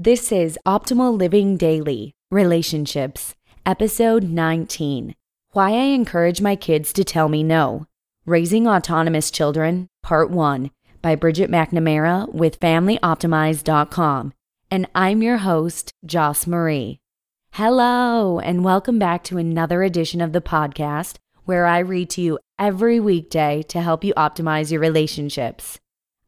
This is Optimal Living Daily Relationships, Episode 19 Why I Encourage My Kids to Tell Me No. Raising Autonomous Children, Part 1 by Bridget McNamara with FamilyOptimized.com. And I'm your host, Joss Marie. Hello, and welcome back to another edition of the podcast where I read to you every weekday to help you optimize your relationships.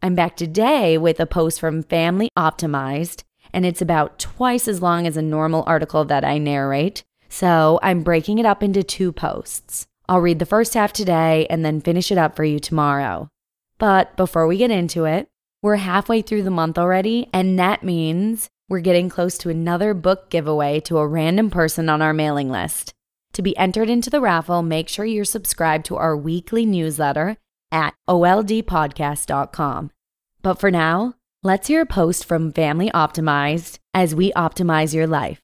I'm back today with a post from Family Optimized, and it's about twice as long as a normal article that I narrate. So I'm breaking it up into two posts. I'll read the first half today and then finish it up for you tomorrow. But before we get into it, we're halfway through the month already, and that means we're getting close to another book giveaway to a random person on our mailing list. To be entered into the raffle, make sure you're subscribed to our weekly newsletter at oldpodcast.com. But for now, let's hear a post from Family Optimized as we optimize your life.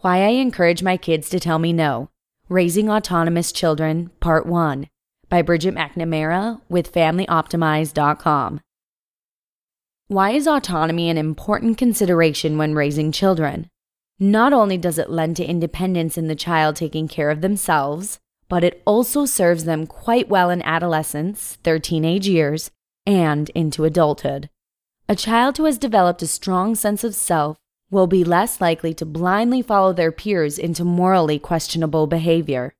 Why I Encourage My Kids to Tell Me No Raising Autonomous Children, Part 1 by Bridget McNamara with FamilyOptimized.com. Why is autonomy an important consideration when raising children? Not only does it lend to independence in the child taking care of themselves, but it also serves them quite well in adolescence, their teenage years, and into adulthood. A child who has developed a strong sense of self will be less likely to blindly follow their peers into morally questionable behavior.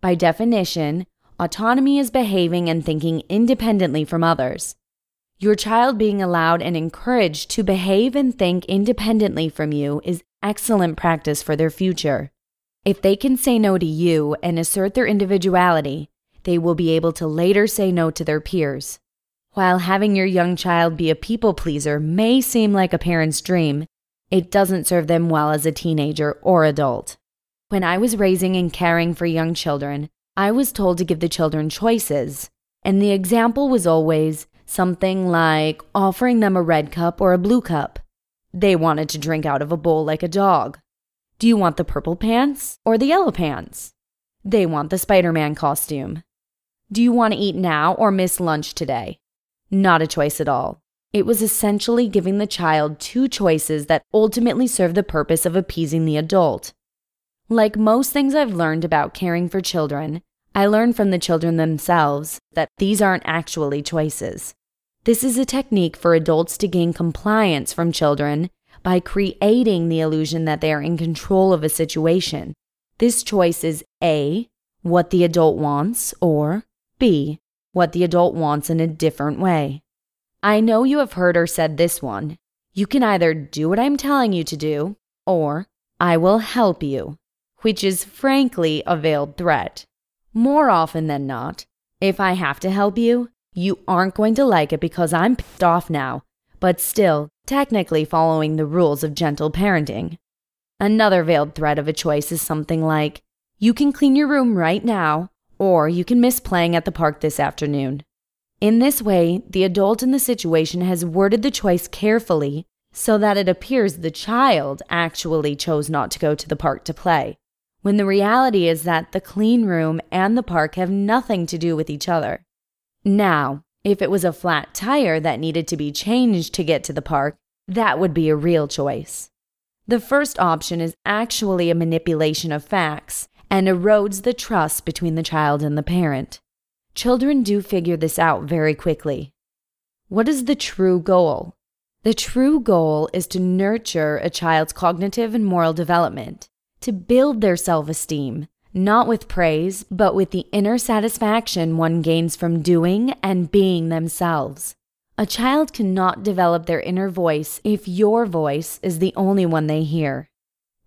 By definition, autonomy is behaving and thinking independently from others. Your child being allowed and encouraged to behave and think independently from you is excellent practice for their future. If they can say no to you and assert their individuality, they will be able to later say no to their peers. While having your young child be a people pleaser may seem like a parent's dream, it doesn't serve them well as a teenager or adult. When I was raising and caring for young children, I was told to give the children choices, and the example was always something like offering them a red cup or a blue cup. They wanted to drink out of a bowl like a dog. Do you want the purple pants or the yellow pants? They want the Spider Man costume. Do you want to eat now or miss lunch today? Not a choice at all. It was essentially giving the child two choices that ultimately serve the purpose of appeasing the adult. Like most things I've learned about caring for children, I learned from the children themselves that these aren't actually choices. This is a technique for adults to gain compliance from children by creating the illusion that they are in control of a situation. This choice is A, what the adult wants, or B, what the adult wants in a different way. I know you have heard or said this one. You can either do what I'm telling you to do, or I will help you, which is frankly a veiled threat. More often than not, if I have to help you, you aren't going to like it because I'm pissed off now, but still, technically following the rules of gentle parenting. Another veiled threat of a choice is something like, you can clean your room right now, or you can miss playing at the park this afternoon. In this way, the adult in the situation has worded the choice carefully so that it appears the child actually chose not to go to the park to play, when the reality is that the clean room and the park have nothing to do with each other. Now, if it was a flat tire that needed to be changed to get to the park, that would be a real choice. The first option is actually a manipulation of facts and erodes the trust between the child and the parent. Children do figure this out very quickly. What is the true goal? The true goal is to nurture a child's cognitive and moral development, to build their self esteem, not with praise, but with the inner satisfaction one gains from doing and being themselves. A child cannot develop their inner voice if your voice is the only one they hear.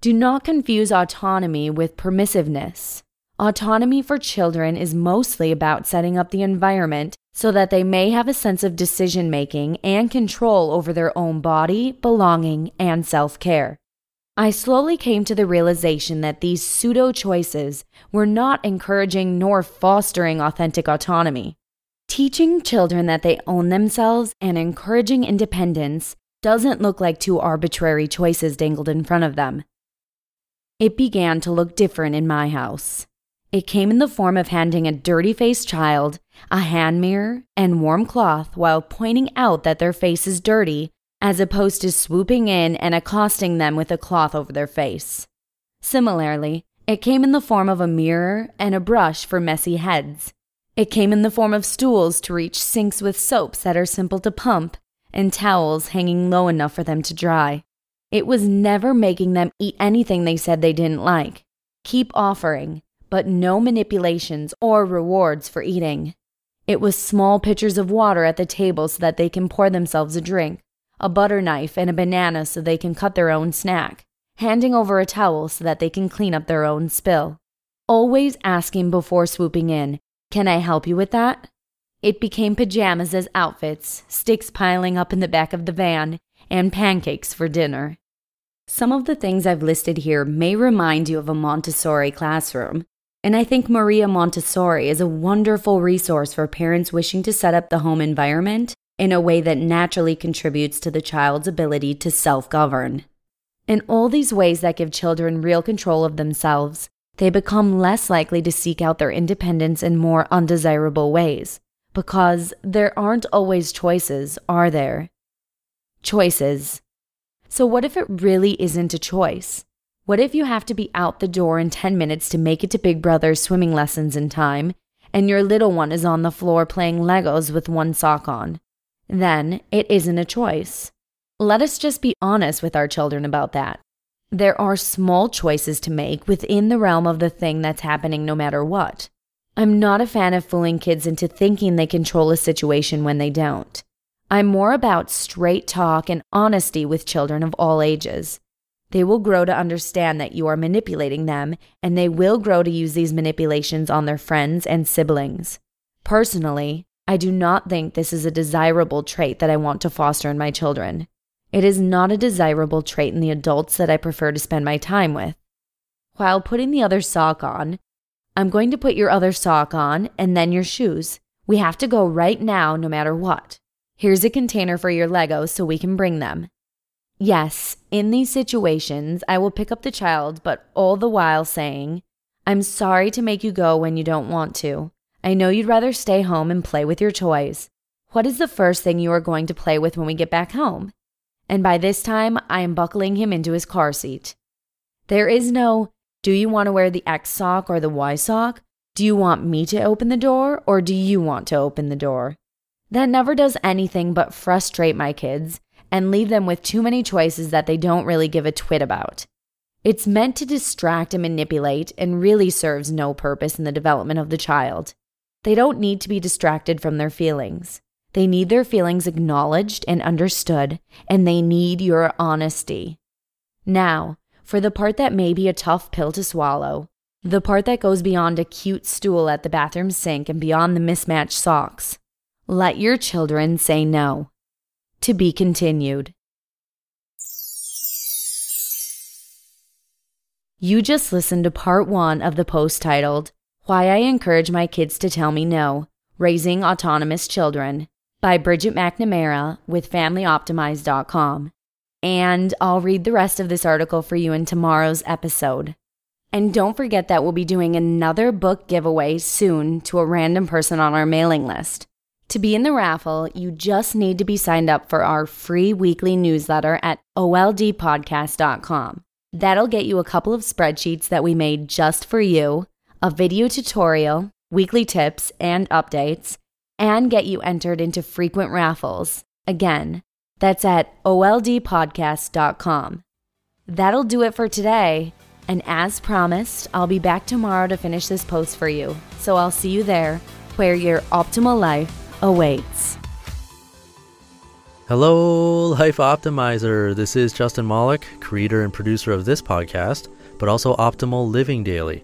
Do not confuse autonomy with permissiveness. Autonomy for children is mostly about setting up the environment so that they may have a sense of decision making and control over their own body, belonging, and self care. I slowly came to the realization that these pseudo choices were not encouraging nor fostering authentic autonomy. Teaching children that they own themselves and encouraging independence doesn't look like two arbitrary choices dangled in front of them. It began to look different in my house. It came in the form of handing a dirty faced child a hand mirror, and warm cloth while pointing out that their face is dirty, as opposed to swooping in and accosting them with a cloth over their face. Similarly, it came in the form of a mirror and a brush for messy heads. It came in the form of stools to reach sinks with soaps that are simple to pump and towels hanging low enough for them to dry. It was never making them eat anything they said they didn't like. Keep offering, but no manipulations or rewards for eating. It was small pitchers of water at the table so that they can pour themselves a drink, a butter knife, and a banana so they can cut their own snack, handing over a towel so that they can clean up their own spill. Always asking before swooping in, Can I help you with that? It became pajamas as outfits, sticks piling up in the back of the van, and pancakes for dinner. Some of the things I've listed here may remind you of a Montessori classroom, and I think Maria Montessori is a wonderful resource for parents wishing to set up the home environment in a way that naturally contributes to the child's ability to self govern. In all these ways that give children real control of themselves, they become less likely to seek out their independence in more undesirable ways, because there aren't always choices, are there? Choices. So, what if it really isn't a choice? What if you have to be out the door in 10 minutes to make it to Big Brother's swimming lessons in time, and your little one is on the floor playing Legos with one sock on? Then it isn't a choice. Let us just be honest with our children about that. There are small choices to make within the realm of the thing that's happening no matter what. I'm not a fan of fooling kids into thinking they control a situation when they don't. I'm more about straight talk and honesty with children of all ages. They will grow to understand that you are manipulating them, and they will grow to use these manipulations on their friends and siblings. Personally, I do not think this is a desirable trait that I want to foster in my children. It is not a desirable trait in the adults that I prefer to spend my time with. While putting the other sock on, I'm going to put your other sock on and then your shoes. We have to go right now, no matter what. Here's a container for your Legos so we can bring them. Yes, in these situations, I will pick up the child, but all the while saying, I'm sorry to make you go when you don't want to. I know you'd rather stay home and play with your toys. What is the first thing you are going to play with when we get back home? And by this time, I am buckling him into his car seat. There is no, do you want to wear the X sock or the Y sock? Do you want me to open the door or do you want to open the door? That never does anything but frustrate my kids and leave them with too many choices that they don't really give a twit about. It's meant to distract and manipulate and really serves no purpose in the development of the child. They don't need to be distracted from their feelings. They need their feelings acknowledged and understood, and they need your honesty. Now, for the part that may be a tough pill to swallow, the part that goes beyond a cute stool at the bathroom sink and beyond the mismatched socks. Let your children say no. To be continued. You just listened to part one of the post titled, Why I Encourage My Kids to Tell Me No Raising Autonomous Children by Bridget McNamara with FamilyOptimized.com and I'll read the rest of this article for you in tomorrow's episode. And don't forget that we'll be doing another book giveaway soon to a random person on our mailing list. To be in the raffle, you just need to be signed up for our free weekly newsletter at oldpodcast.com. That'll get you a couple of spreadsheets that we made just for you, a video tutorial, weekly tips and updates, and get you entered into frequent raffles. Again, that's at oldpodcast.com. That'll do it for today. And as promised, I'll be back tomorrow to finish this post for you. So I'll see you there, where your optimal life awaits. Hello, Life Optimizer. This is Justin Malik, creator and producer of this podcast, but also Optimal Living Daily,